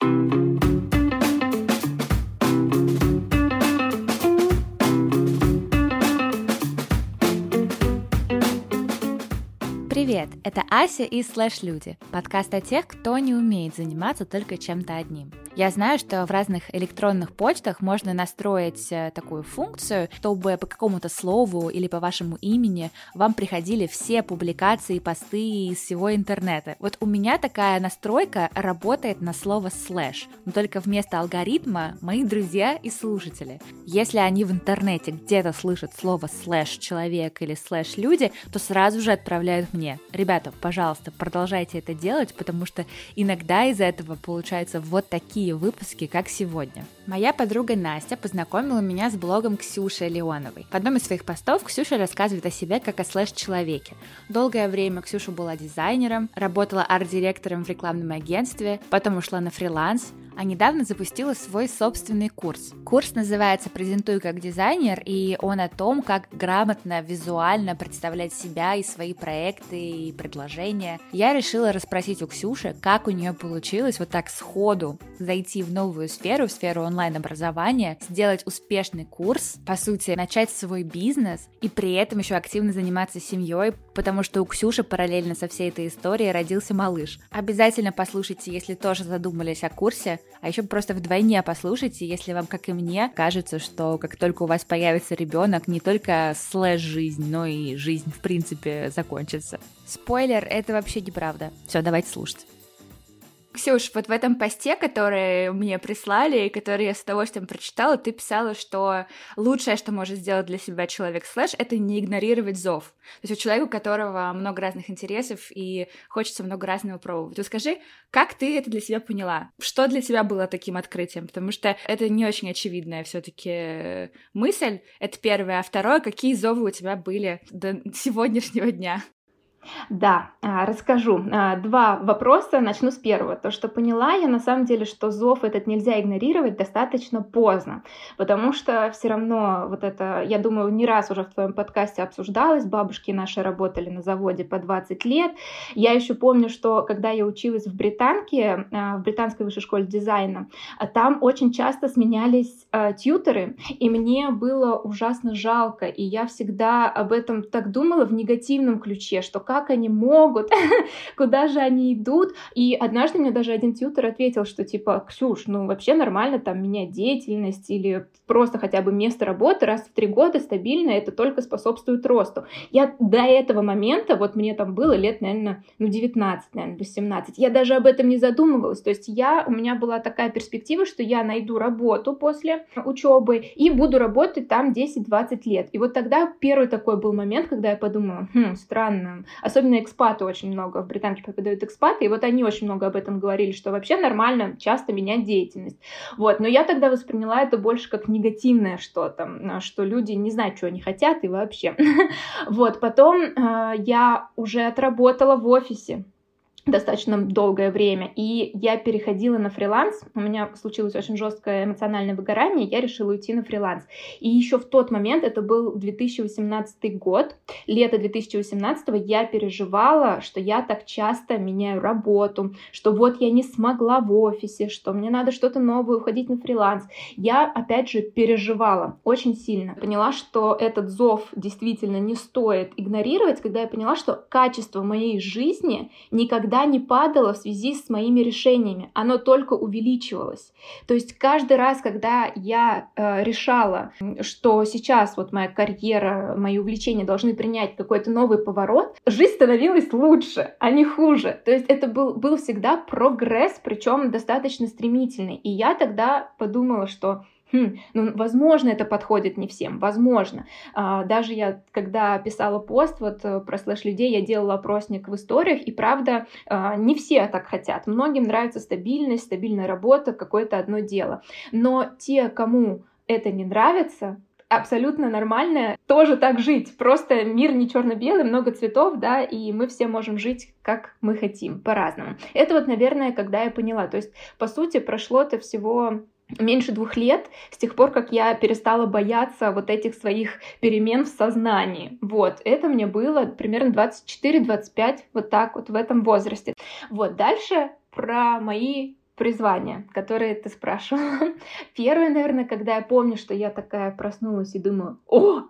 Привет, это Ася и Слэш Люди, подкаст о тех, кто не умеет заниматься только чем-то одним. Я знаю, что в разных электронных почтах можно настроить э, такую функцию, чтобы по какому-то слову или по вашему имени вам приходили все публикации и посты из всего интернета. Вот у меня такая настройка работает на слово слэш, но только вместо алгоритма мои друзья и слушатели. Если они в интернете где-то слышат слово слэш человек или слэш люди, то сразу же отправляют мне. Ребята, пожалуйста, продолжайте это делать, потому что иногда из этого получаются вот такие такие выпуски, как сегодня. Моя подруга Настя познакомила меня с блогом Ксюши Леоновой. В одном из своих постов Ксюша рассказывает о себе как о слэш-человеке. Долгое время Ксюша была дизайнером, работала арт-директором в рекламном агентстве, потом ушла на фриланс, а недавно запустила свой собственный курс. Курс называется «Презентуй как дизайнер», и он о том, как грамотно, визуально представлять себя и свои проекты и предложения. Я решила расспросить у Ксюши, как у нее получилось вот так сходу зайти в новую сферу, в сферу онлайн-образования, сделать успешный курс, по сути, начать свой бизнес и при этом еще активно заниматься семьей, потому что у Ксюши параллельно со всей этой историей родился малыш. Обязательно послушайте, если тоже задумались о курсе, а еще просто вдвойне послушайте, если вам, как и мне, кажется, что как только у вас появится ребенок, не только слэш-жизнь, но и жизнь в принципе закончится. Спойлер, это вообще неправда. Все, давайте слушать. Ксюш, вот в этом посте, который мне прислали, и который я с удовольствием прочитала, ты писала, что лучшее, что может сделать для себя человек слэш, это не игнорировать зов. То есть у человека, у которого много разных интересов и хочется много разного пробовать. Вот скажи, как ты это для себя поняла? Что для тебя было таким открытием? Потому что это не очень очевидная все таки мысль. Это первое. А второе, какие зовы у тебя были до сегодняшнего дня? Да, а, расскажу. А, два вопроса. Начну с первого. То, что поняла я на самом деле, что зов этот нельзя игнорировать достаточно поздно, потому что все равно вот это, я думаю, не раз уже в твоем подкасте обсуждалось, бабушки наши работали на заводе по 20 лет. Я еще помню, что когда я училась в Британке, а, в британской высшей школе дизайна, там очень часто сменялись тьютеры, и мне было ужасно жалко, и я всегда об этом так думала в негативном ключе, что как они могут, куда же они идут. И однажды мне даже один тьютер ответил, что типа, Ксюш, ну вообще нормально там менять деятельность или просто хотя бы место работы раз в три года стабильно, это только способствует росту. Я до этого момента, вот мне там было лет, наверное, ну 19, наверное, 18, я даже об этом не задумывалась. То есть я, у меня была такая перспектива, что я найду работу после учебы и буду работать там 10-20 лет. И вот тогда первый такой был момент, когда я подумала, хм, странно, Особенно экспаты очень много в Британке преподают экспаты, и вот они очень много об этом говорили, что вообще нормально часто менять деятельность. Вот, но я тогда восприняла это больше как негативное что-то, что люди не знают, что они хотят и вообще. Вот, потом э, я уже отработала в офисе, достаточно долгое время, и я переходила на фриланс. У меня случилось очень жесткое эмоциональное выгорание, я решила уйти на фриланс. И еще в тот момент, это был 2018 год, лето 2018, я переживала, что я так часто меняю работу, что вот я не смогла в офисе, что мне надо что-то новое, уходить на фриланс. Я, опять же, переживала очень сильно. Поняла, что этот зов действительно не стоит игнорировать, когда я поняла, что качество моей жизни никогда не падало в связи с моими решениями, оно только увеличивалось. То есть каждый раз, когда я э, решала, что сейчас вот моя карьера, мои увлечения должны принять какой-то новый поворот, жизнь становилась лучше, а не хуже. То есть это был, был всегда прогресс, причем достаточно стремительный. И я тогда подумала, что Хм, ну, возможно, это подходит не всем, возможно. А, даже я, когда писала пост вот э, про слэш-людей, я делала опросник в историях, и правда, а, не все так хотят. Многим нравится стабильность, стабильная работа, какое-то одно дело. Но те, кому это не нравится, абсолютно нормально тоже так жить. Просто мир не черно-белый, много цветов, да, и мы все можем жить, как мы хотим, по-разному. Это вот, наверное, когда я поняла. То есть, по сути, прошло-то всего меньше двух лет с тех пор, как я перестала бояться вот этих своих перемен в сознании. Вот, это мне было примерно 24-25, вот так вот в этом возрасте. Вот, дальше про мои призвания, которые ты спрашивала. Первое, наверное, когда я помню, что я такая проснулась и думаю, о,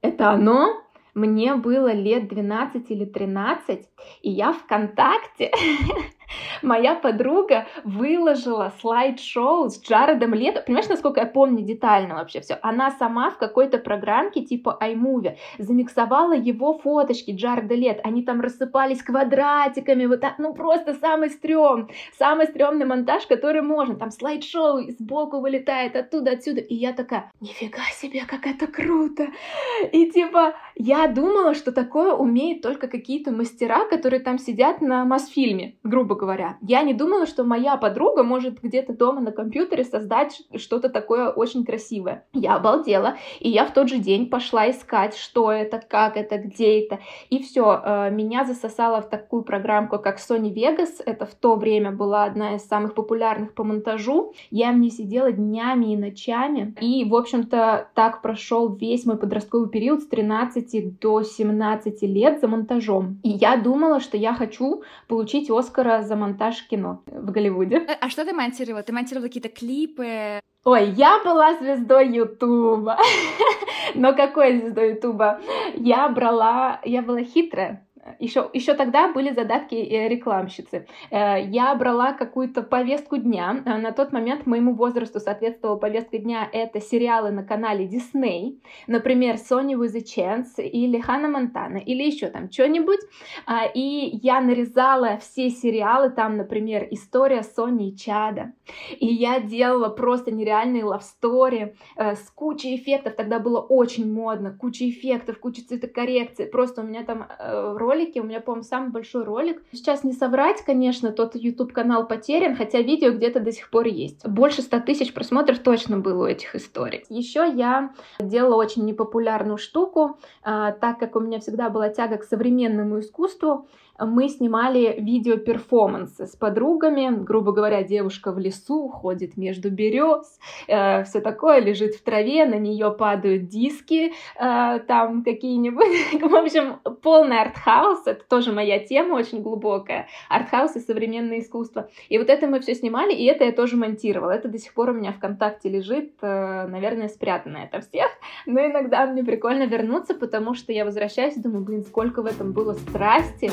это оно? Мне было лет 12 или 13, и я ВКонтакте моя подруга выложила слайд-шоу с Джаредом Лето. Понимаешь, насколько я помню детально вообще все? Она сама в какой-то программке типа iMovie замиксовала его фоточки Джареда Лет. Они там рассыпались квадратиками, вот так, ну просто самый стрём, самый стрёмный монтаж, который можно. Там слайд-шоу сбоку вылетает, оттуда, отсюда. И я такая, нифига себе, как это круто! И типа, я думала, что такое умеют только какие-то мастера, которые там сидят на Мосфильме, грубо говоря. Я не думала, что моя подруга может где-то дома на компьютере создать что-то такое очень красивое. Я обалдела, и я в тот же день пошла искать, что это, как это, где это. И все, э, меня засосало в такую программку, как Sony Vegas. Это в то время была одна из самых популярных по монтажу. Я в ней сидела днями и ночами. И, в общем-то, так прошел весь мой подростковый период с 13 до 17 лет за монтажом. И я думала, что я хочу получить Оскара за монтаж кино в Голливуде. Э, а что ты монтировала? Ты монтировала какие-то клипы? Ой, я была звездой Ютуба. Но какой звездой Ютуба? Я брала, я была хитрая еще, еще тогда были задатки э, рекламщицы. Э, я брала какую-то повестку дня. Э, на тот момент моему возрасту соответствовала повестка дня это сериалы на канале Disney, например, Sony with a Chance или Ханна Монтана или еще там что-нибудь. А, и я нарезала все сериалы, там, например, история Сони и Чада. И я делала просто нереальные лавстори с кучей эффектов. Тогда было очень модно. Куча эффектов, куча цветокоррекции. Просто у меня там роль ролики. У меня, по-моему, самый большой ролик. Сейчас не соврать, конечно, тот YouTube-канал потерян, хотя видео где-то до сих пор есть. Больше 100 тысяч просмотров точно было у этих историй. Еще я делала очень непопулярную штуку, а, так как у меня всегда была тяга к современному искусству мы снимали видео-перформансы с подругами. Грубо говоря, девушка в лесу ходит между берез, э, все такое, лежит в траве, на нее падают диски, э, там какие-нибудь. в общем, полный артхаус. Это тоже моя тема, очень глубокая. Артхаус и современное искусство. И вот это мы все снимали, и это я тоже монтировала. Это до сих пор у меня ВКонтакте лежит, э, наверное, спрятано это всех. Но иногда мне прикольно вернуться, потому что я возвращаюсь и думаю, блин, сколько в этом было страсти.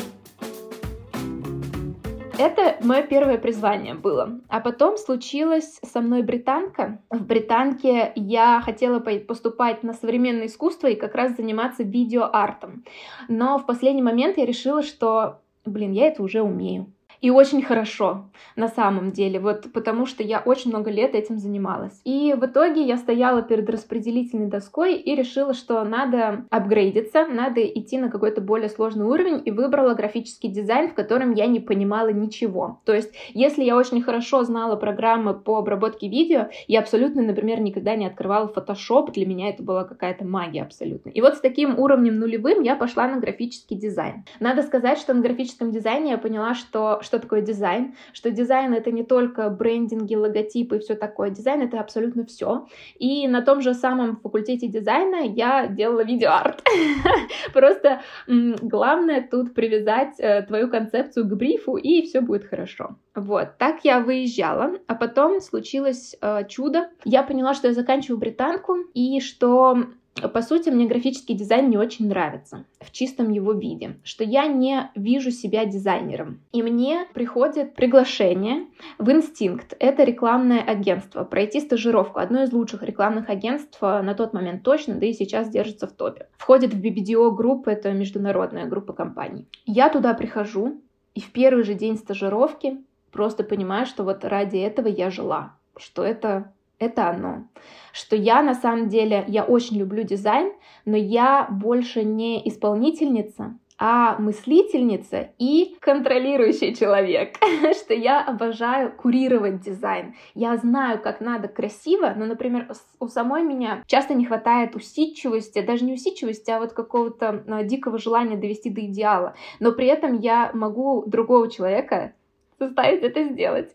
Это мое первое призвание было. А потом случилась со мной британка. В британке я хотела поступать на современное искусство и как раз заниматься видеоартом. Но в последний момент я решила, что, блин, я это уже умею. И очень хорошо, на самом деле, вот потому что я очень много лет этим занималась. И в итоге я стояла перед распределительной доской и решила, что надо апгрейдиться, надо идти на какой-то более сложный уровень, и выбрала графический дизайн, в котором я не понимала ничего. То есть, если я очень хорошо знала программы по обработке видео, я абсолютно, например, никогда не открывала Photoshop, для меня это была какая-то магия абсолютно. И вот с таким уровнем нулевым я пошла на графический дизайн. Надо сказать, что на графическом дизайне я поняла, что что такое дизайн, что дизайн это не только брендинги, логотипы и все такое. Дизайн это абсолютно все. И на том же самом факультете дизайна я делала видеоарт. Просто главное тут привязать э, твою концепцию к брифу, и все будет хорошо. Вот, так я выезжала, а потом случилось э, чудо. Я поняла, что я заканчиваю британку, и что по сути, мне графический дизайн не очень нравится в чистом его виде, что я не вижу себя дизайнером. И мне приходит приглашение в Инстинкт. Это рекламное агентство. Пройти стажировку. Одно из лучших рекламных агентств на тот момент точно, да и сейчас держится в топе. Входит в BBDO группа, это международная группа компаний. Я туда прихожу, и в первый же день стажировки просто понимаю, что вот ради этого я жила, что это это оно. Что я на самом деле, я очень люблю дизайн, но я больше не исполнительница, а мыслительница и контролирующий человек, что я обожаю курировать дизайн. Я знаю, как надо красиво, но, например, у самой меня часто не хватает усидчивости, даже не усидчивости, а вот какого-то а, дикого желания довести до идеала. Но при этом я могу другого человека заставить это сделать.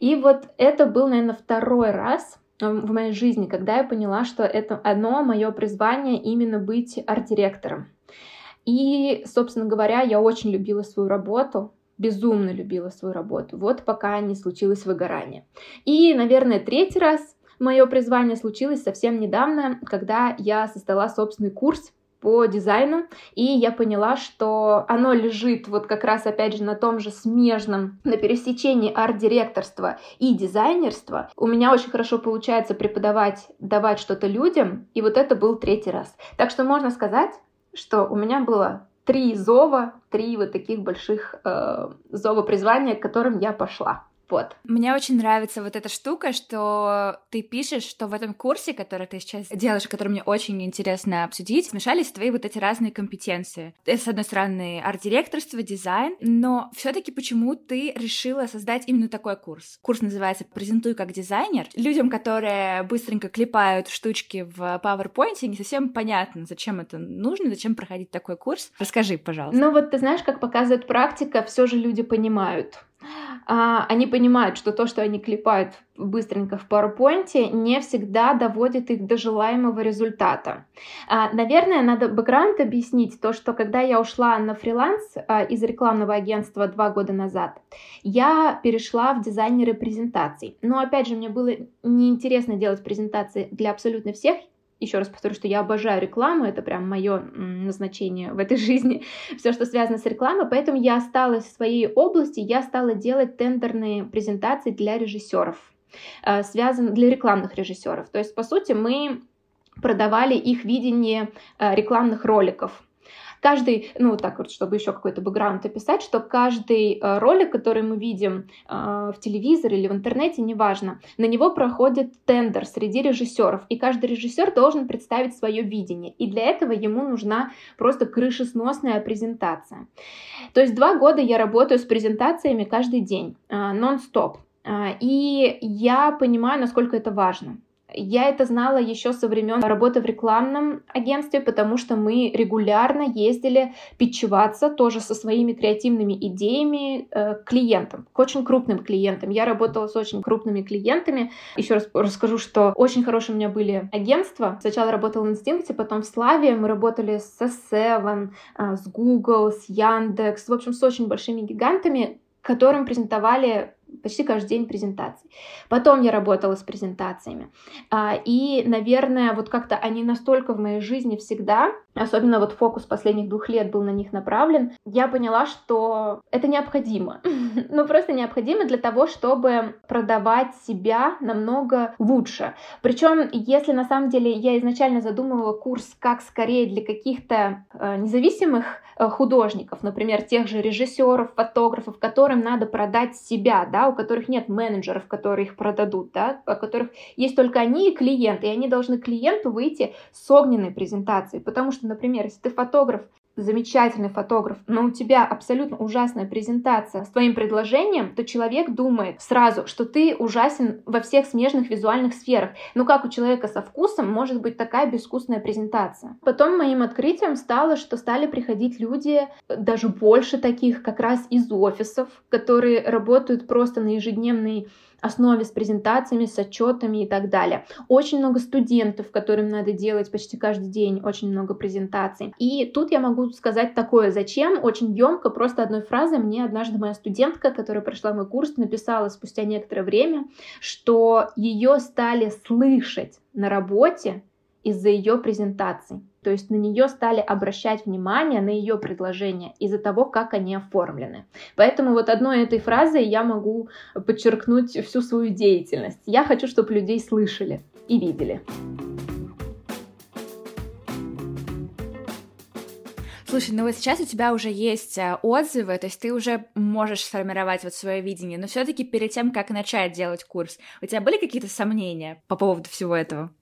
И вот это был, наверное, второй раз, в моей жизни, когда я поняла, что это одно мое призвание именно быть арт-директором. И, собственно говоря, я очень любила свою работу, безумно любила свою работу. Вот пока не случилось выгорание. И, наверное, третий раз мое призвание случилось совсем недавно, когда я создала собственный курс по дизайну, и я поняла, что оно лежит вот как раз опять же на том же смежном, на пересечении арт-директорства и дизайнерства. У меня очень хорошо получается преподавать, давать что-то людям, и вот это был третий раз. Так что можно сказать, что у меня было три зова, три вот таких больших э, зова призвания, к которым я пошла. Вот. Мне очень нравится вот эта штука, что ты пишешь, что в этом курсе, который ты сейчас делаешь, который мне очень интересно обсудить, смешались твои вот эти разные компетенции. Это, с одной стороны, арт-директорство, дизайн, но все таки почему ты решила создать именно такой курс? Курс называется «Презентуй как дизайнер». Людям, которые быстренько клепают штучки в PowerPoint, не совсем понятно, зачем это нужно, зачем проходить такой курс. Расскажи, пожалуйста. Ну вот ты знаешь, как показывает практика, все же люди понимают они понимают, что то, что они клепают быстренько в PowerPoint, не всегда доводит их до желаемого результата. А, наверное, надо бэкграунд объяснить, то, что когда я ушла на фриланс а, из рекламного агентства два года назад, я перешла в дизайнеры презентаций. Но опять же, мне было неинтересно делать презентации для абсолютно всех, еще раз повторю, что я обожаю рекламу, это прям мое назначение в этой жизни, все, что связано с рекламой, поэтому я осталась в своей области, я стала делать тендерные презентации для режиссеров, э, связан для рекламных режиссеров. То есть, по сути, мы продавали их видение э, рекламных роликов. Каждый, ну вот так вот, чтобы еще какой-то бэкграунд описать, что каждый э, ролик, который мы видим э, в телевизоре или в интернете, неважно, на него проходит тендер среди режиссеров, и каждый режиссер должен представить свое видение, и для этого ему нужна просто крышесносная презентация. То есть два года я работаю с презентациями каждый день, э, нон-стоп, и я понимаю, насколько это важно. Я это знала еще со времен работы в рекламном агентстве, потому что мы регулярно ездили питчеваться тоже со своими креативными идеями э, клиентам, к очень крупным клиентам. Я работала с очень крупными клиентами. Еще раз расскажу, что очень хорошие у меня были агентства. Сначала работала в Инстинкте, потом в Славе. Мы работали с Seven, э, с Google, с Яндекс, в общем, с очень большими гигантами, которым презентовали почти каждый день презентаций. Потом я работала с презентациями. А, и, наверное, вот как-то они настолько в моей жизни всегда, особенно вот фокус последних двух лет был на них направлен, я поняла, что это необходимо. ну, просто необходимо для того, чтобы продавать себя намного лучше. Причем, если на самом деле я изначально задумывала курс как скорее для каких-то э, независимых э, художников, например, тех же режиссеров, фотографов, которым надо продать себя, да, у которых нет менеджеров, которые их продадут, да, у которых есть только они и клиенты, и они должны клиенту выйти с огненной презентацией, потому что, например, если ты фотограф, замечательный фотограф, но у тебя абсолютно ужасная презентация с твоим предложением, то человек думает сразу, что ты ужасен во всех смежных визуальных сферах. Ну как у человека со вкусом может быть такая безвкусная презентация? Потом моим открытием стало, что стали приходить люди, даже больше таких, как раз из офисов, которые работают просто на ежедневной основе с презентациями, с отчетами и так далее. Очень много студентов, которым надо делать почти каждый день очень много презентаций. И тут я могу сказать такое, зачем, очень емко, просто одной фразой мне однажды моя студентка, которая прошла мой курс, написала спустя некоторое время, что ее стали слышать на работе из-за ее презентаций. То есть на нее стали обращать внимание, на ее предложения из-за того, как они оформлены. Поэтому вот одной этой фразой я могу подчеркнуть всю свою деятельность. Я хочу, чтобы людей слышали и видели. Слушай, ну вот сейчас у тебя уже есть э, отзывы, то есть ты уже можешь сформировать вот свое видение, но все-таки перед тем, как начать делать курс, у тебя были какие-то сомнения по поводу всего этого?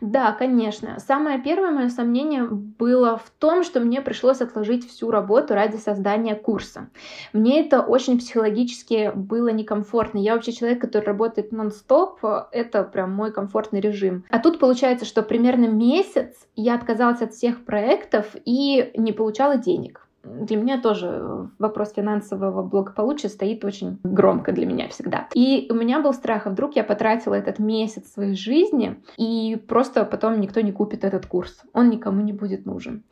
Да, конечно. Самое первое мое сомнение было в том, что мне пришлось отложить всю работу ради создания курса. Мне это очень психологически было некомфортно. Я вообще человек, который работает нон-стоп, это прям мой комфортный режим. А тут получается, что примерно месяц я отказалась от всех проектов и не получала денег для меня тоже вопрос финансового благополучия стоит очень громко для меня всегда. И у меня был страх, а вдруг я потратила этот месяц своей жизни, и просто потом никто не купит этот курс, он никому не будет нужен.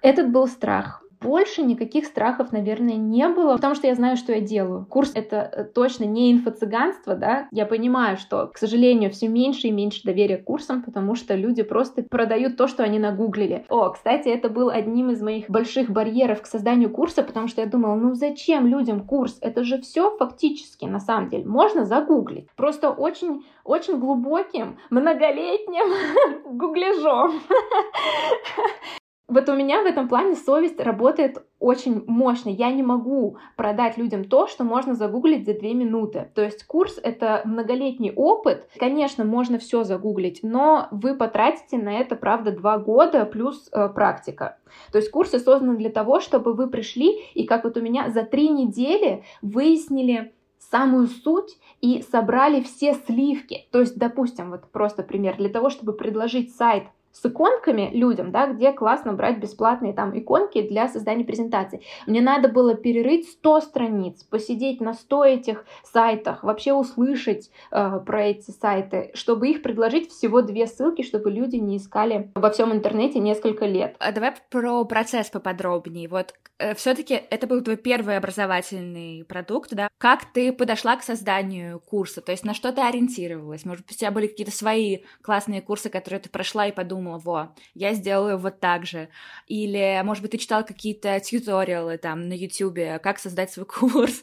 Этот был страх. Больше никаких страхов, наверное, не было, потому что я знаю, что я делаю. Курс — это э, точно не инфо-цыганство, да. Я понимаю, что, к сожалению, все меньше и меньше доверия к курсам, потому что люди просто продают то, что они нагуглили. О, кстати, это был одним из моих больших барьеров к созданию курса, потому что я думала, ну зачем людям курс? Это же все фактически, на самом деле, можно загуглить. Просто очень, очень глубоким, многолетним гугляжом. Вот у меня в этом плане совесть работает очень мощно. Я не могу продать людям то, что можно загуглить за две минуты. То есть курс — это многолетний опыт. Конечно, можно все загуглить, но вы потратите на это, правда, два года плюс э, практика. То есть курсы созданы для того, чтобы вы пришли и, как вот у меня, за три недели выяснили самую суть и собрали все сливки. То есть, допустим, вот просто пример, для того, чтобы предложить сайт с иконками людям, да, где классно брать бесплатные там иконки для создания презентаций. Мне надо было перерыть 100 страниц, посидеть на 100 этих сайтах, вообще услышать э, про эти сайты, чтобы их предложить всего две ссылки, чтобы люди не искали во всем интернете несколько лет. А давай про процесс поподробнее. Вот э, все-таки это был твой первый образовательный продукт, да? Как ты подошла к созданию курса? То есть на что ты ориентировалась? Может быть, у тебя были какие-то свои классные курсы, которые ты прошла и подумала, подумала, во, я сделаю вот так же. Или, может быть, ты читал какие-то тьюториалы там на YouTube, как создать свой курс.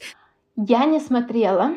Я не смотрела,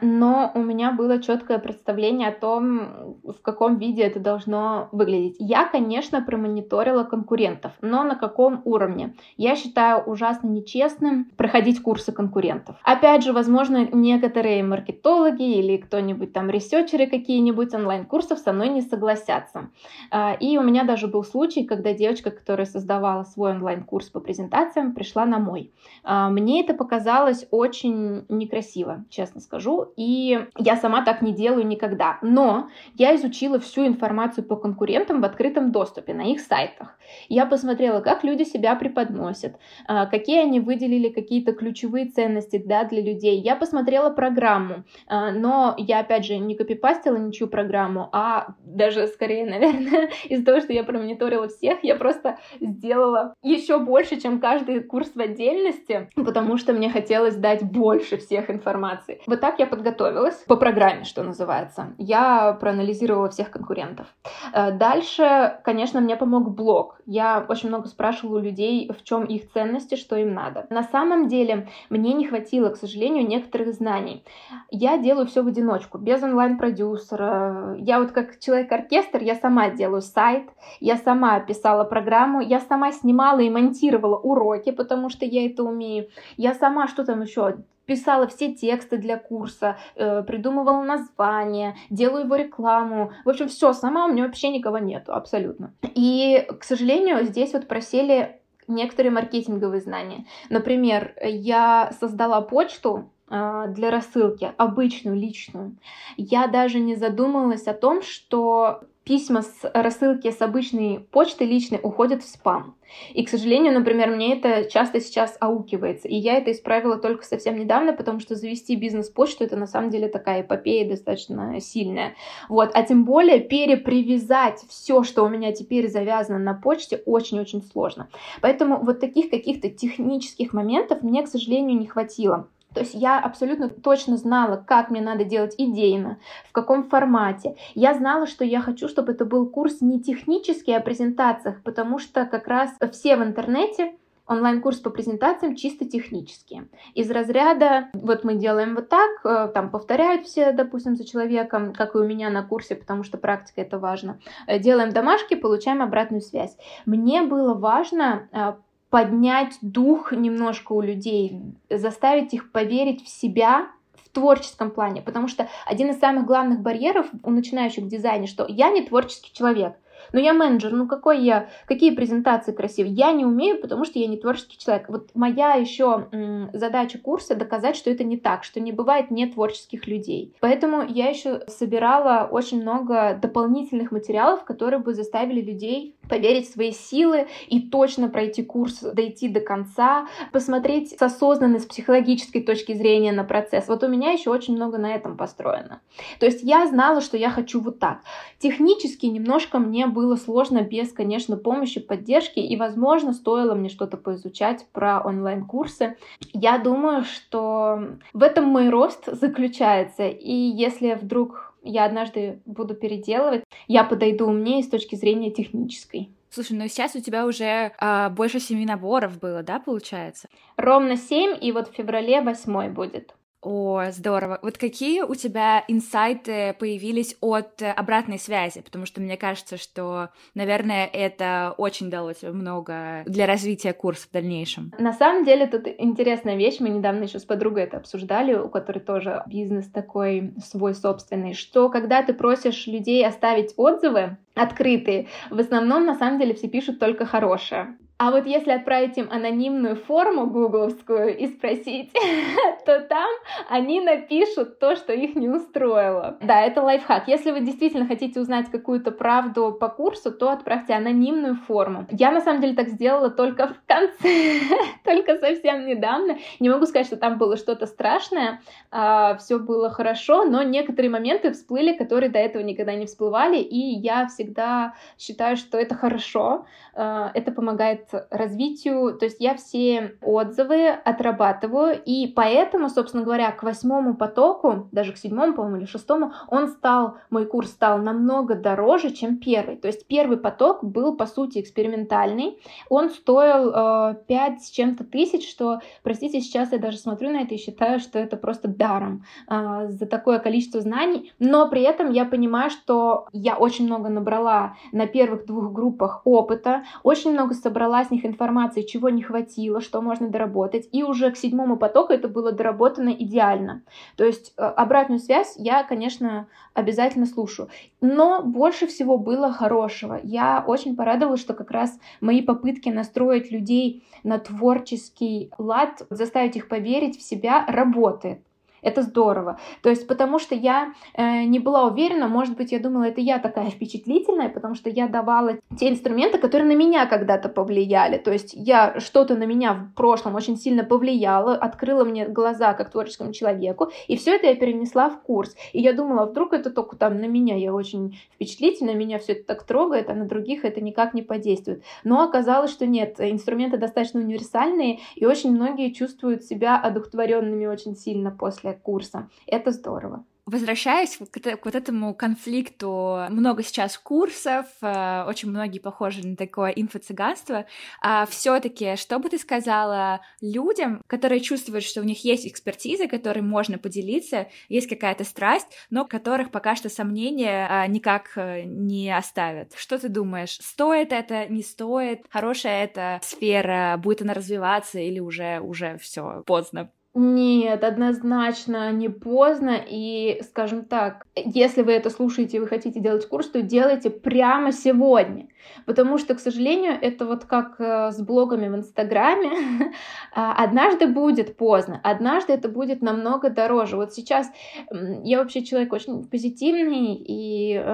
но у меня было четкое представление о том, в каком виде это должно выглядеть. Я, конечно, промониторила конкурентов, но на каком уровне? Я считаю ужасно нечестным проходить курсы конкурентов. Опять же, возможно, некоторые маркетологи или кто-нибудь там ресерчеры какие-нибудь онлайн-курсов со мной не согласятся. Э, и у меня даже был случай, когда девочка, которая создавала свой онлайн-курс по презентациям, пришла на мой. Э, мне это показалось очень некрасиво, честно скажу, и я сама так не делаю никогда. Но я изучила всю информацию по конкурентам в открытом доступе на их сайтах. Я посмотрела, как люди себя преподносят, а, какие они выделили какие-то ключевые ценности да, для людей. Я посмотрела программу, а, но я, опять же, не копипастила ничью программу, а даже скорее, наверное, из-за того, что я промониторила всех, я просто сделала еще больше, чем каждый курс в отдельности, потому что мне хотелось дать больше всех информации. Вот так я подготовилась по программе, что называется. Я проанализировала всех конкурентов. Э, дальше, конечно, мне помог блог. Я очень много спрашивала у людей, в чем их ценности, что им надо. На самом деле, мне не хватило, к сожалению, некоторых знаний. Я делаю все в одиночку, без онлайн-продюсера. Я вот как человек-оркестр, я сама делаю сайт, я сама писала программу, я сама снимала и монтировала уроки, потому что я это умею. Я сама что там еще писала все тексты для курса, э, придумывала название, делаю его рекламу. В общем, все сама, у меня вообще никого нету, абсолютно. И, к сожалению, здесь вот просели некоторые маркетинговые знания. Например, я создала почту э, для рассылки, обычную, личную. Я даже не задумывалась о том, что письма с рассылки с обычной почты личной уходят в спам. И, к сожалению, например, мне это часто сейчас аукивается. И я это исправила только совсем недавно, потому что завести бизнес-почту это на самом деле такая эпопея достаточно сильная. Вот. А тем более перепривязать все, что у меня теперь завязано на почте, очень-очень сложно. Поэтому вот таких каких-то технических моментов мне, к сожалению, не хватило. То есть я абсолютно точно знала, как мне надо делать идейно, в каком формате. Я знала, что я хочу, чтобы это был курс не технический, а о презентациях, потому что как раз все в интернете онлайн-курс по презентациям чисто технические. Из разряда, вот мы делаем вот так, э, там повторяют все, допустим, за человеком, как и у меня на курсе, потому что практика это важно. Э, делаем домашки, получаем обратную связь. Мне было важно э, поднять дух немножко у людей, заставить их поверить в себя в творческом плане, потому что один из самых главных барьеров у начинающих в дизайне, что я не творческий человек. Но я менеджер, ну какой я, какие презентации красивые. Я не умею, потому что я не творческий человек. Вот моя еще задача курса доказать, что это не так, что не бывает не творческих людей. Поэтому я еще собирала очень много дополнительных материалов, которые бы заставили людей поверить в свои силы и точно пройти курс, дойти до конца, посмотреть с осознанной, с психологической точки зрения на процесс. Вот у меня еще очень много на этом построено. То есть я знала, что я хочу вот так. Технически немножко мне было сложно без, конечно, помощи, поддержки, и, возможно, стоило мне что-то поизучать про онлайн-курсы. Я думаю, что в этом мой рост заключается, и если вдруг я однажды буду переделывать, я подойду умнее с точки зрения технической. Слушай, ну сейчас у тебя уже а, больше семи наборов было, да, получается? Ровно семь, и вот в феврале восьмой будет. О, здорово. Вот какие у тебя инсайты появились от э, обратной связи? Потому что мне кажется, что, наверное, это очень дало тебе много для развития курса в дальнейшем. На самом деле, тут интересная вещь. Мы недавно еще с подругой это обсуждали, у которой тоже бизнес такой свой собственный, что когда ты просишь людей оставить отзывы, открытые. В основном, на самом деле, все пишут только хорошее. А вот если отправить им анонимную форму гугловскую и спросить, то там они напишут то, что их не устроило. Да, это лайфхак. Если вы действительно хотите узнать какую-то правду по курсу, то отправьте анонимную форму. Я на самом деле так сделала только в конце, только совсем недавно. Не могу сказать, что там было что-то страшное, а, все было хорошо, но некоторые моменты всплыли, которые до этого никогда не всплывали, и я всегда считаю, что это хорошо, а, это помогает развитию, то есть я все отзывы отрабатываю, и поэтому, собственно говоря, к восьмому потоку, даже к седьмому, по-моему, или шестому, он стал, мой курс стал намного дороже, чем первый. То есть первый поток был, по сути, экспериментальный, он стоил э, 5 с чем-то тысяч, что, простите, сейчас я даже смотрю на это и считаю, что это просто даром э, за такое количество знаний, но при этом я понимаю, что я очень много набрала на первых двух группах опыта, очень много собрала них информации, чего не хватило, что можно доработать, и уже к седьмому потоку это было доработано идеально. То есть э, обратную связь я, конечно, обязательно слушаю. Но больше всего было хорошего. Я очень порадовалась, что как раз мои попытки настроить людей на творческий лад, заставить их поверить в себя, работает. Это здорово. То есть, потому что я э, не была уверена, может быть, я думала, это я такая впечатлительная, потому что я давала те инструменты, которые на меня когда-то повлияли. То есть, я что-то на меня в прошлом очень сильно повлияло, открыла мне глаза как творческому человеку, и все это я перенесла в курс. И я думала, вдруг это только там на меня, я очень впечатлительная, меня все это так трогает, а на других это никак не подействует. Но оказалось, что нет, инструменты достаточно универсальные, и очень многие чувствуют себя одухотворенными очень сильно после курса. Это здорово. Возвращаясь к, вот этому конфликту, много сейчас курсов, э, очень многие похожи на такое инфо-цыганство, а все-таки, что бы ты сказала людям, которые чувствуют, что у них есть экспертиза, которой можно поделиться, есть какая-то страсть, но которых пока что сомнения а, никак э, не оставят? Что ты думаешь, стоит это, не стоит, хорошая эта сфера, будет она развиваться или уже, уже все поздно? Нет, однозначно не поздно. И, скажем так, если вы это слушаете и вы хотите делать курс, то делайте прямо сегодня. Потому что, к сожалению, это вот как э, с блогами в Инстаграме. А, однажды будет поздно, однажды это будет намного дороже. Вот сейчас я вообще человек очень позитивный и э,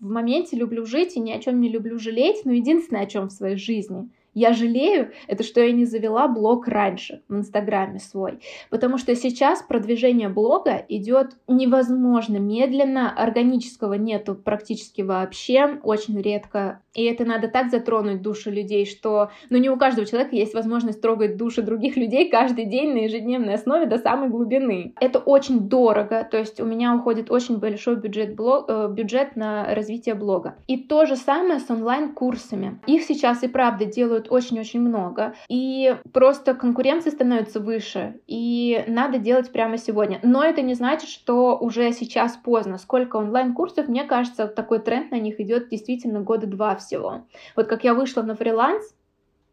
в моменте люблю жить и ни о чем не люблю жалеть, но единственное, о чем в своей жизни — я жалею, это что я не завела блог раньше в Инстаграме свой, потому что сейчас продвижение блога идет невозможно медленно, органического нету практически вообще, очень редко, и это надо так затронуть души людей, что, ну, не у каждого человека есть возможность трогать души других людей каждый день на ежедневной основе до самой глубины. Это очень дорого, то есть у меня уходит очень большой бюджет, блог, э, бюджет на развитие блога. И то же самое с онлайн-курсами. Их сейчас и правда делают делают очень-очень много, и просто конкуренция становится выше, и надо делать прямо сегодня. Но это не значит, что уже сейчас поздно. Сколько онлайн-курсов, мне кажется, такой тренд на них идет действительно года два всего. Вот как я вышла на фриланс,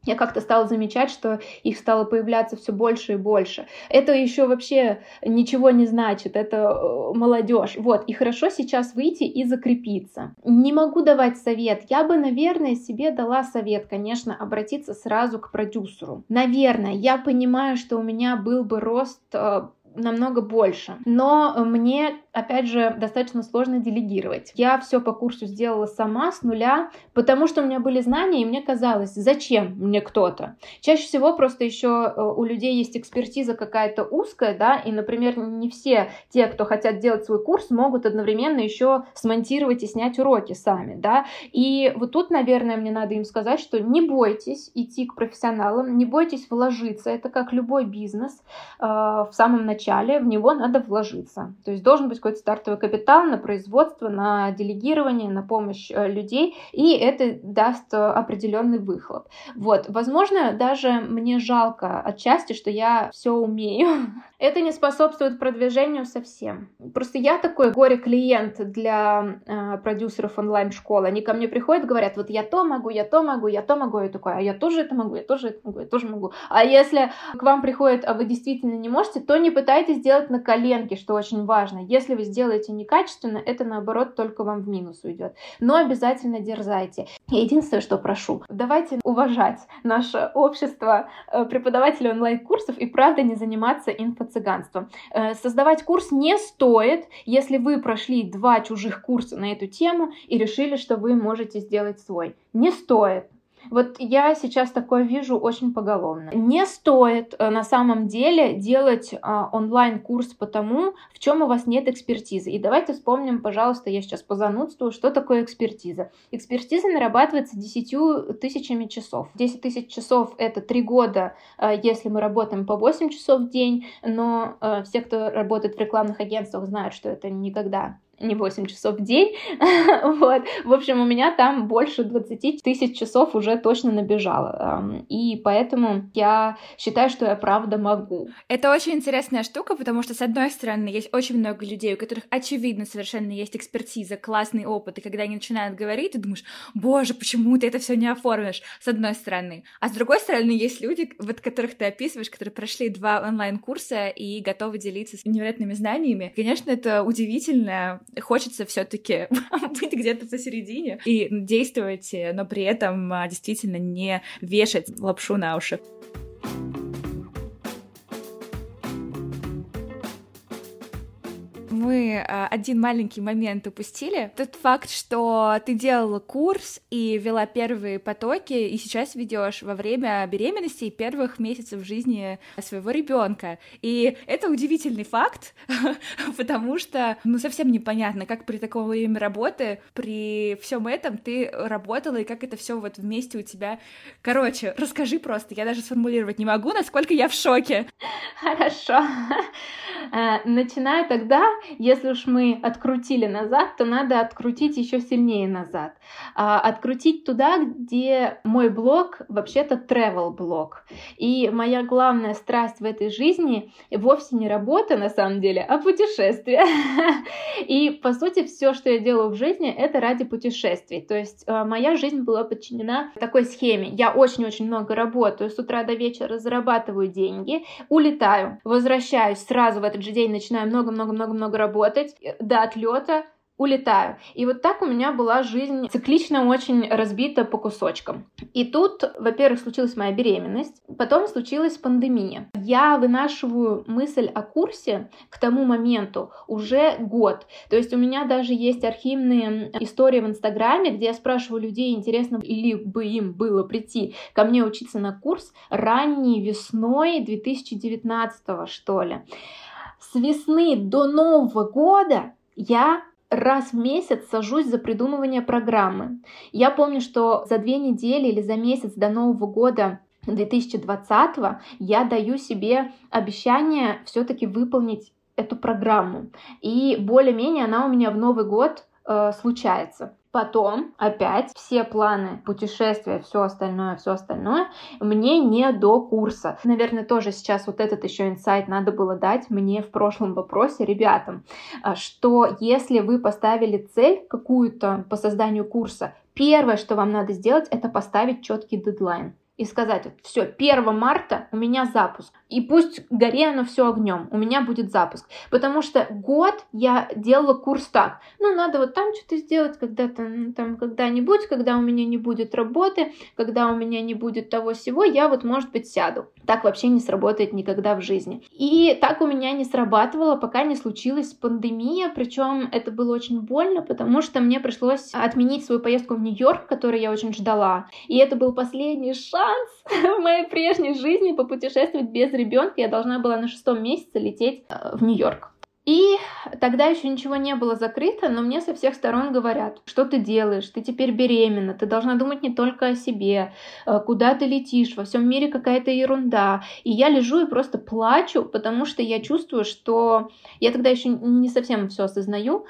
я как-то стала замечать, что их стало появляться все больше и больше. Это еще вообще ничего не значит, это э, молодежь. Вот, и хорошо сейчас выйти и закрепиться. Не могу давать совет. Я бы, наверное, себе дала совет, конечно, обратиться сразу к продюсеру. Наверное, я понимаю, что у меня был бы рост э, намного больше. Но мне опять же, достаточно сложно делегировать. Я все по курсу сделала сама с нуля, потому что у меня были знания, и мне казалось, зачем мне кто-то. Чаще всего просто еще э, у людей есть экспертиза какая-то узкая, да, и, например, не все те, кто хотят делать свой курс, могут одновременно еще смонтировать и снять уроки сами, да. И вот тут, наверное, мне надо им сказать, что не бойтесь идти к профессионалам, не бойтесь вложиться. Это как любой бизнес. Э, в самом начале в него надо вложиться. То есть должен быть какой-то стартовый капитал на производство, на делегирование, на помощь э, людей, и это даст определенный выхлоп. Вот, возможно, даже мне жалко отчасти, что я все умею. Это не способствует продвижению совсем. Просто я такой горе-клиент для э, продюсеров онлайн-школы. Они ко мне приходят, говорят, вот я то могу, я то могу, я то могу, я такой, а я тоже это могу, я тоже это могу, я тоже могу. А если к вам приходит, а вы действительно не можете, то не пытайтесь сделать на коленке, что очень важно. Если вы сделаете некачественно, это наоборот только вам в минус уйдет. Но обязательно дерзайте. Единственное, что прошу, давайте уважать наше общество э, преподавателей онлайн-курсов и правда не заниматься инфо-цыганством. Э, создавать курс не стоит, если вы прошли два чужих курса на эту тему и решили, что вы можете сделать свой. Не стоит. Вот я сейчас такое вижу очень поголовно. Не стоит э, на самом деле делать а, онлайн-курс по тому, в чем у вас нет экспертизы. И давайте вспомним, пожалуйста, я сейчас по занудству, что такое экспертиза. Экспертиза нарабатывается 10 тысячами часов. 10 тысяч часов это 3 года, э, если мы работаем по 8 часов в день, но э, все, кто работает в рекламных агентствах, знают, что это никогда не 8 часов в день. вот. В общем, у меня там больше 20 тысяч часов уже точно набежало. И поэтому я считаю, что я правда могу. Это очень интересная штука, потому что, с одной стороны, есть очень много людей, у которых, очевидно, совершенно есть экспертиза, классный опыт, и когда они начинают говорить, ты думаешь, боже, почему ты это все не оформишь, с одной стороны. А с другой стороны, есть люди, вот которых ты описываешь, которые прошли два онлайн-курса и готовы делиться с невероятными знаниями. Конечно, это удивительно, хочется все-таки быть где-то посередине и действовать, но при этом а, действительно не вешать лапшу на уши. Мы а, один маленький момент упустили. Тот факт, что ты делала курс и вела первые потоки, и сейчас ведешь во время беременности и первых месяцев жизни своего ребенка. И это удивительный факт, потому что, ну, совсем непонятно, как при таком время работы, при всем этом ты работала, и как это все вот вместе у тебя. Короче, расскажи просто, я даже сформулировать не могу, насколько я в шоке. Хорошо. Э, начинаю тогда, если уж мы открутили назад, то надо открутить еще сильнее назад. А, открутить туда, где мой блог вообще-то travel блог. И моя главная страсть в этой жизни вовсе не работа на самом деле, а путешествия. И по сути все, что я делаю в жизни, это ради путешествий. То есть э, моя жизнь была подчинена такой схеме. Я очень-очень много работаю, с утра до вечера зарабатываю деньги, улетаю, возвращаюсь сразу в этот же день, начинаю много-много-много-много работать до отлета, улетаю. И вот так у меня была жизнь циклично очень разбита по кусочкам. И тут, во-первых, случилась моя беременность, потом случилась пандемия. Я вынашиваю мысль о курсе к тому моменту уже год. То есть у меня даже есть архивные истории в Инстаграме, где я спрашиваю людей, интересно ли бы им было прийти ко мне учиться на курс ранней весной 2019 что ли. С весны до Нового года я раз в месяц сажусь за придумывание программы. Я помню, что за две недели или за месяц до Нового года 2020 я даю себе обещание все-таки выполнить эту программу. И более-менее она у меня в Новый год э, случается. Потом опять все планы, путешествия, все остальное, все остальное мне не до курса. Наверное, тоже сейчас вот этот еще инсайт надо было дать мне в прошлом вопросе ребятам, а, что если вы поставили цель какую-то по созданию курса, первое, что вам надо сделать, это поставить четкий дедлайн и сказать, вот, все, 1 марта у меня запуск. И пусть горе оно все огнем, у меня будет запуск. Потому что год я делала курс так. Ну, надо вот там что-то сделать когда-то, там, когда-нибудь, когда у меня не будет работы, когда у меня не будет того всего, я вот, может быть, сяду. Так вообще не сработает никогда в жизни. И так у меня не срабатывало, пока не случилась пандемия, причем это было очень больно, потому что мне пришлось отменить свою поездку в Нью-Йорк, которую я очень ждала. И это был последний шанс в моей прежней жизни попутешествовать без ребенка. Я должна была на шестом месяце лететь э, в Нью-Йорк. И тогда еще ничего не было закрыто, но мне со всех сторон говорят, что ты делаешь, ты теперь беременна, ты должна думать не только о себе, э, куда ты летишь, во всем мире какая-то ерунда. И я лежу и просто плачу, потому что я чувствую, что я тогда еще не совсем все осознаю,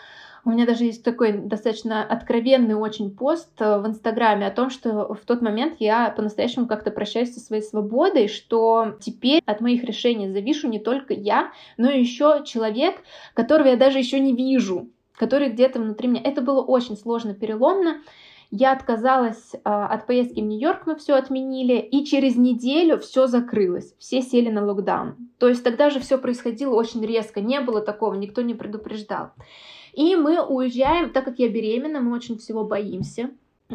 у меня даже есть такой достаточно откровенный очень пост э, в Инстаграме о том, что в тот момент я по-настоящему как-то прощаюсь со своей свободой, что теперь от моих решений завишу не только я, но еще человек, которого я даже еще не вижу, который где-то внутри меня. Это было очень сложно, переломно. Я отказалась э, от поездки в Нью-Йорк, мы все отменили, и через неделю все закрылось, все сели на локдаун. То есть тогда же все происходило очень резко, не было такого, никто не предупреждал. И мы уезжаем, так как я беременна, мы очень всего боимся.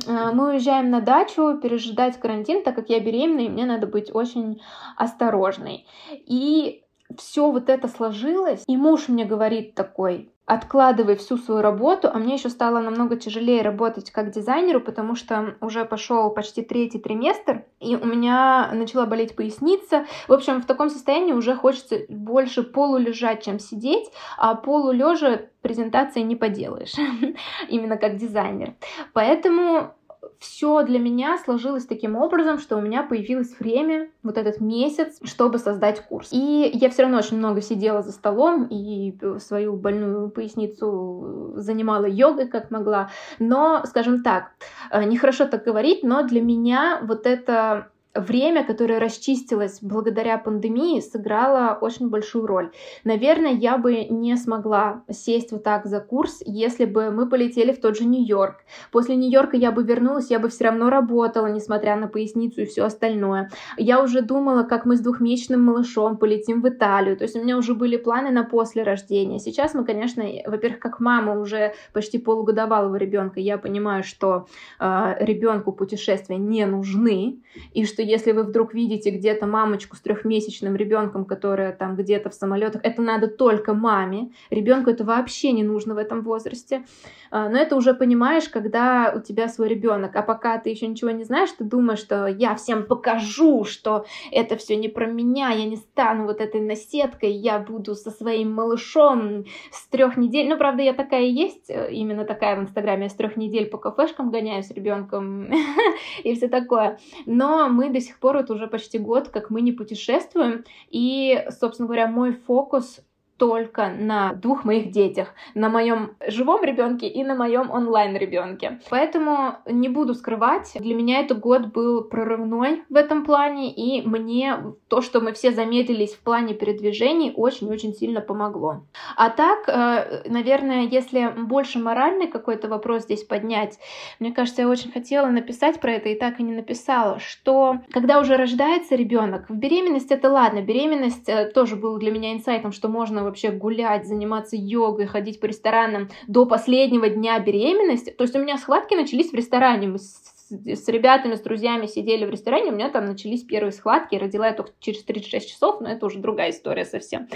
А, мы уезжаем на дачу пережидать карантин, так как я беременна, и мне надо быть очень осторожной. И все вот это сложилось, и муж мне говорит такой, откладывай всю свою работу, а мне еще стало намного тяжелее работать как дизайнеру, потому что уже пошел почти третий триместр, и у меня начала болеть поясница. В общем, в таком состоянии уже хочется больше полулежать, чем сидеть, а полулежа презентации не поделаешь, именно как дизайнер. Поэтому все для меня сложилось таким образом, что у меня появилось время, вот этот месяц, чтобы создать курс. И я все равно очень много сидела за столом и свою больную поясницу занимала йогой, как могла. Но, скажем так, э, нехорошо так говорить, но для меня вот это время, которое расчистилось благодаря пандемии, сыграло очень большую роль. Наверное, я бы не смогла сесть вот так за курс, если бы мы полетели в тот же Нью-Йорк. После Нью-Йорка я бы вернулась, я бы все равно работала, несмотря на поясницу и все остальное. Я уже думала, как мы с двухмесячным малышом полетим в Италию. То есть у меня уже были планы на после рождения. Сейчас мы, конечно, во-первых, как мама уже почти полугодовалого ребенка, я понимаю, что э, ребенку путешествия не нужны, и что если вы вдруг видите где-то мамочку с трехмесячным ребенком, которая там где-то в самолетах, это надо только маме. Ребенку это вообще не нужно в этом возрасте. А, но это уже понимаешь, когда у тебя свой ребенок. А пока ты еще ничего не знаешь, ты думаешь, что я всем покажу, что это все не про меня, я не стану вот этой наседкой, я буду со своим малышом с трех недель. Ну, правда, я такая и есть, э, именно такая в Инстаграме, я с трех недель по кафешкам гоняю с ребенком и все такое. Но мы до сих пор, вот уже почти год, как мы не путешествуем, и, собственно говоря, мой фокус только на двух моих детях, на моем живом ребенке и на моем онлайн ребенке. Поэтому не буду скрывать, для меня этот год был прорывной в этом плане, и мне то, что мы все замедлились в плане передвижений, очень-очень сильно помогло. А так, э, наверное, если больше моральный какой-то вопрос здесь поднять, мне кажется, я очень хотела написать про это и так и не написала, что когда уже рождается ребенок, в беременность это ладно, беременность э, тоже был для меня инсайтом, что можно вообще гулять, заниматься йогой, ходить по ресторанам до последнего дня беременности. То есть у меня схватки начались в ресторане. Мы ребятами, с друзьями сидели в ресторане, у меня там начались первые схватки, родила я только через 36 часов, но это уже другая история совсем.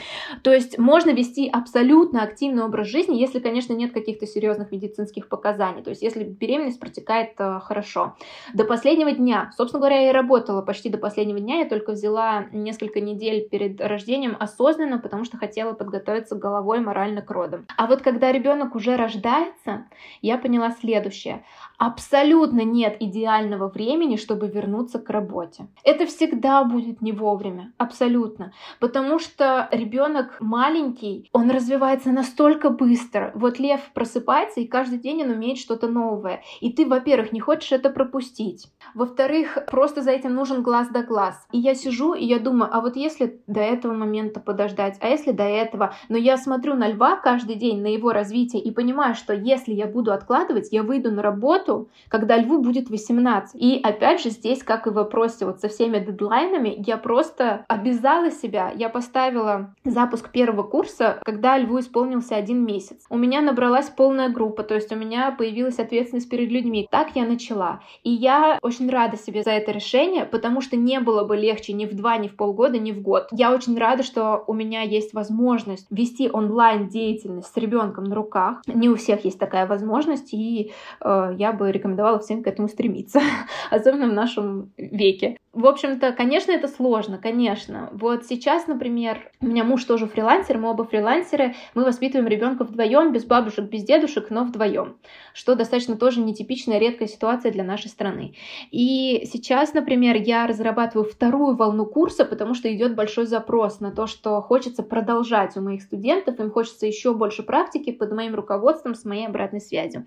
То есть можно вести абсолютно активный образ жизни, если, конечно, нет каких-то серьезных медицинских показаний, то есть если беременность протекает э, хорошо. До последнего дня, собственно говоря, я и работала почти до последнего дня, я только взяла несколько недель перед рождением осознанно, потому что хотела подготовиться головой морально к родам. А вот когда ребенок уже рождается, я поняла следующее. Абсолютно нет идеального времени, чтобы вернуться к работе. Это всегда будет не вовремя, абсолютно. Потому что ребенок маленький, он развивается настолько быстро. Вот лев просыпается, и каждый день он умеет что-то новое. И ты, во-первых, не хочешь это пропустить. Во-вторых, просто за этим нужен глаз да глаз. И я сижу, и я думаю, а вот если до этого момента подождать, а если до этого? Но я смотрю на льва каждый день, на его развитие, и понимаю, что если я буду откладывать, я выйду на работу, когда льву будет 18 18. И опять же здесь, как и в вопросе вот со всеми дедлайнами, я просто обязала себя, я поставила запуск первого курса, когда Льву исполнился один месяц. У меня набралась полная группа, то есть у меня появилась ответственность перед людьми. Так я начала. И я очень рада себе за это решение, потому что не было бы легче ни в два, ни в полгода, ни в год. Я очень рада, что у меня есть возможность вести онлайн деятельность с ребенком на руках. Не у всех есть такая возможность, и э, я бы рекомендовала всем к этому стремиться, особенно в нашем веке. В общем-то, конечно, это сложно, конечно. Вот сейчас, например, у меня муж тоже фрилансер, мы оба фрилансеры, мы воспитываем ребенка вдвоем, без бабушек, без дедушек, но вдвоем, что достаточно тоже нетипичная, редкая ситуация для нашей страны. И сейчас, например, я разрабатываю вторую волну курса, потому что идет большой запрос на то, что хочется продолжать у моих студентов, им хочется еще больше практики под моим руководством, с моей обратной связью.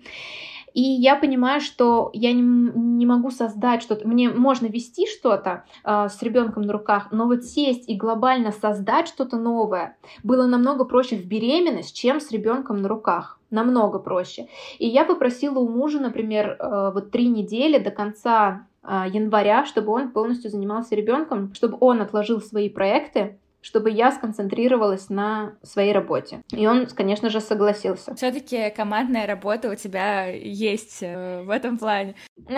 И я понимаю, что я не, не могу создать что-то. Мне можно вести что-то э, с ребенком на руках, но вот сесть и глобально создать что-то новое было намного проще в беременность, чем с ребенком на руках. Намного проще. И я попросила у мужа, например, э, вот три недели до конца э, января, чтобы он полностью занимался ребенком, чтобы он отложил свои проекты, чтобы я сконцентрировалась на своей работе. И он, конечно же, согласился. Все-таки командная работа у тебя есть э, в этом плане.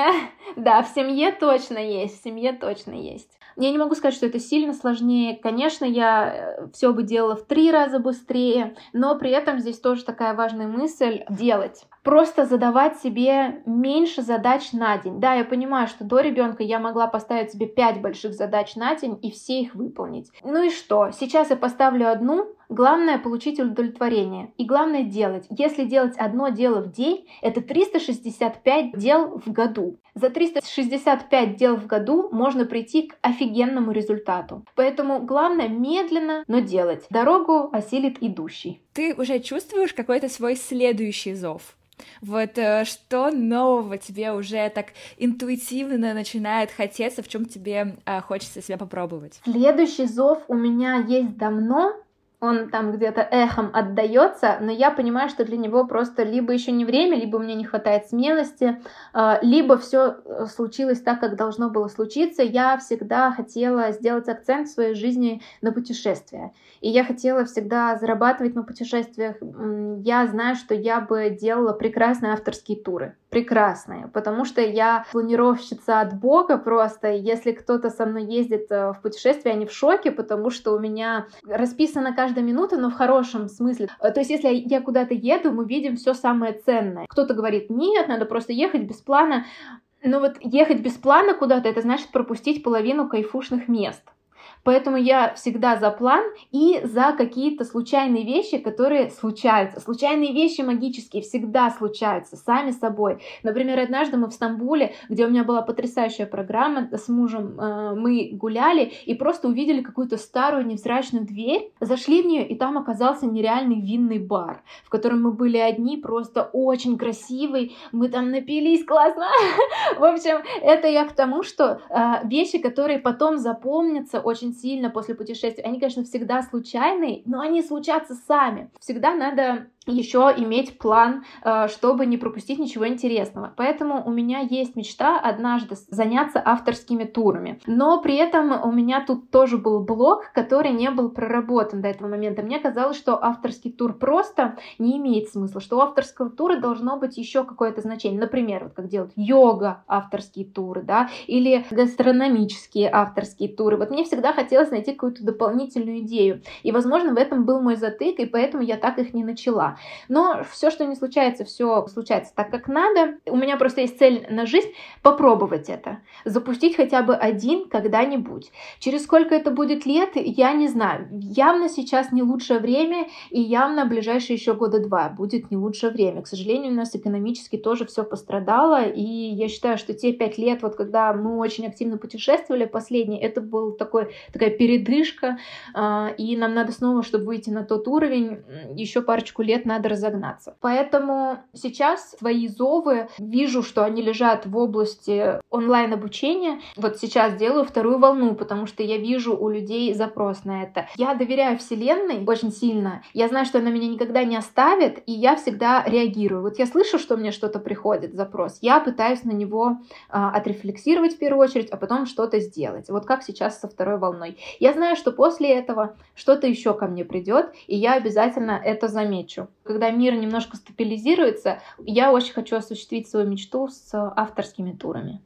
Да, в семье точно есть, в семье точно есть. Я не могу сказать, что это сильно сложнее. Конечно, я э, все бы делала в три раза быстрее, но при этом здесь тоже такая важная мысль — делать. Просто задавать себе меньше задач на день. Да, я понимаю, что до ребенка я могла поставить себе пять больших задач на день и все их выполнить. Ну и что? Сейчас я поставлю одну, Главное получить удовлетворение. И главное делать. Если делать одно дело в день, это 365 дел в году. За 365 дел в году можно прийти к офигенному результату. Поэтому главное медленно, но делать. Дорогу осилит идущий. Ты уже чувствуешь какой-то свой следующий зов? Вот э, что нового тебе уже так интуитивно начинает хотеться, в чем тебе э, хочется себя попробовать? Следующий зов у меня есть давно, он там где-то эхом отдается, но я понимаю, что для него просто либо еще не время, либо меня не хватает смелости, а, либо все э, случилось так, как должно было случиться. Я всегда хотела сделать акцент в своей жизни на путешествия. И я хотела всегда зарабатывать на путешествиях. Я знаю, что я бы делала прекрасные авторские туры. Прекрасные. Потому что я планировщица от Бога просто. Если кто-то со мной ездит э, в путешествие, они в шоке, потому что у меня расписано каждый каждая минута, но в хорошем смысле. Э, то есть, если я куда-то еду, мы видим все самое ценное. Кто-то говорит, нет, надо просто ехать без плана. Но вот ехать без плана куда-то, это значит пропустить половину кайфушных мест. Поэтому я всегда за план и за какие-то случайные вещи, которые случаются. Случайные вещи магические всегда случаются сами собой. Например, однажды мы в Стамбуле, где у меня была потрясающая программа с мужем, э, мы гуляли и просто увидели какую-то старую невзрачную дверь, зашли в нее, и там оказался нереальный винный бар, в котором мы были одни, просто очень красивый, мы там напились классно. В общем, это я к тому, что э, вещи, которые потом запомнятся очень сильно после путешествия. Они, конечно, всегда случайные, но они случатся сами. Всегда надо еще иметь план, э, чтобы не пропустить ничего интересного. Поэтому у меня есть мечта однажды заняться авторскими турами. Но при этом у меня тут тоже был блок, который не был проработан до этого момента. Мне казалось, что авторский тур просто не имеет смысла, что у авторского тура должно быть еще какое-то значение. Например, вот как делают йога авторские туры, да, или гастрономические авторские туры. Вот мне всегда хотелось найти какую-то дополнительную идею. И, возможно, в этом был мой затык, и поэтому я так их не начала. Но все, что не случается, все случается так, как надо. У меня просто есть цель на жизнь попробовать это. Запустить хотя бы один когда-нибудь. Через сколько это будет лет, я не знаю. Явно сейчас не лучшее время, и явно ближайшие еще года два будет не лучшее время. К сожалению, у нас экономически тоже все пострадало, и я считаю, что те пять лет, вот когда мы очень активно путешествовали, последние, это был такой, такая передышка, а, и нам надо снова, чтобы выйти на тот уровень, еще парочку лет нет, надо разогнаться. Поэтому сейчас свои зовы вижу, что они лежат в области онлайн-обучения. Вот сейчас делаю вторую волну, потому что я вижу у людей запрос на это. Я доверяю Вселенной очень сильно. Я знаю, что она меня никогда не оставит, и я всегда реагирую. Вот я слышу, что мне что-то приходит, запрос. Я пытаюсь на него а, отрефлексировать в первую очередь, а потом что-то сделать. Вот как сейчас со второй волной. Я знаю, что после этого что-то еще ко мне придет, и я обязательно это замечу. Когда мир немножко стабилизируется, я очень хочу осуществить свою мечту с авторскими турами.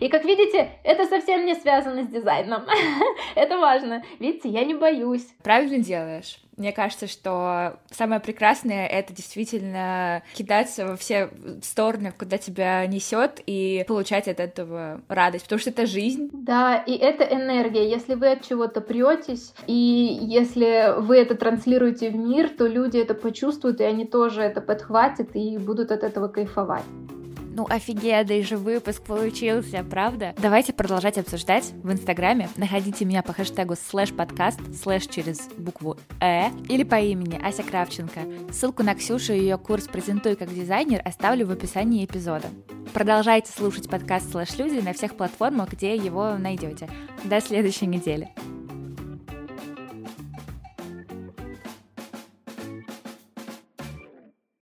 И как видите, это совсем не связано с дизайном. это важно. Видите, я не боюсь. Правильно делаешь. Мне кажется, что самое прекрасное — это действительно кидаться во все стороны, куда тебя несет, и получать от этого радость, потому что это жизнь. Да, и это энергия. Если вы от чего-то претесь, и если вы это транслируете в мир, то люди это почувствуют, и они тоже это подхватят и будут от этого кайфовать. Ну, офигенный же выпуск получился, правда? Давайте продолжать обсуждать в Инстаграме. Находите меня по хэштегу слэш подкаст, слэш через букву Э, или по имени Ася Кравченко. Ссылку на Ксюшу и ее курс «Презентуй как дизайнер» оставлю в описании эпизода. Продолжайте слушать подкаст «Слэш Люди» на всех платформах, где его найдете. До следующей недели.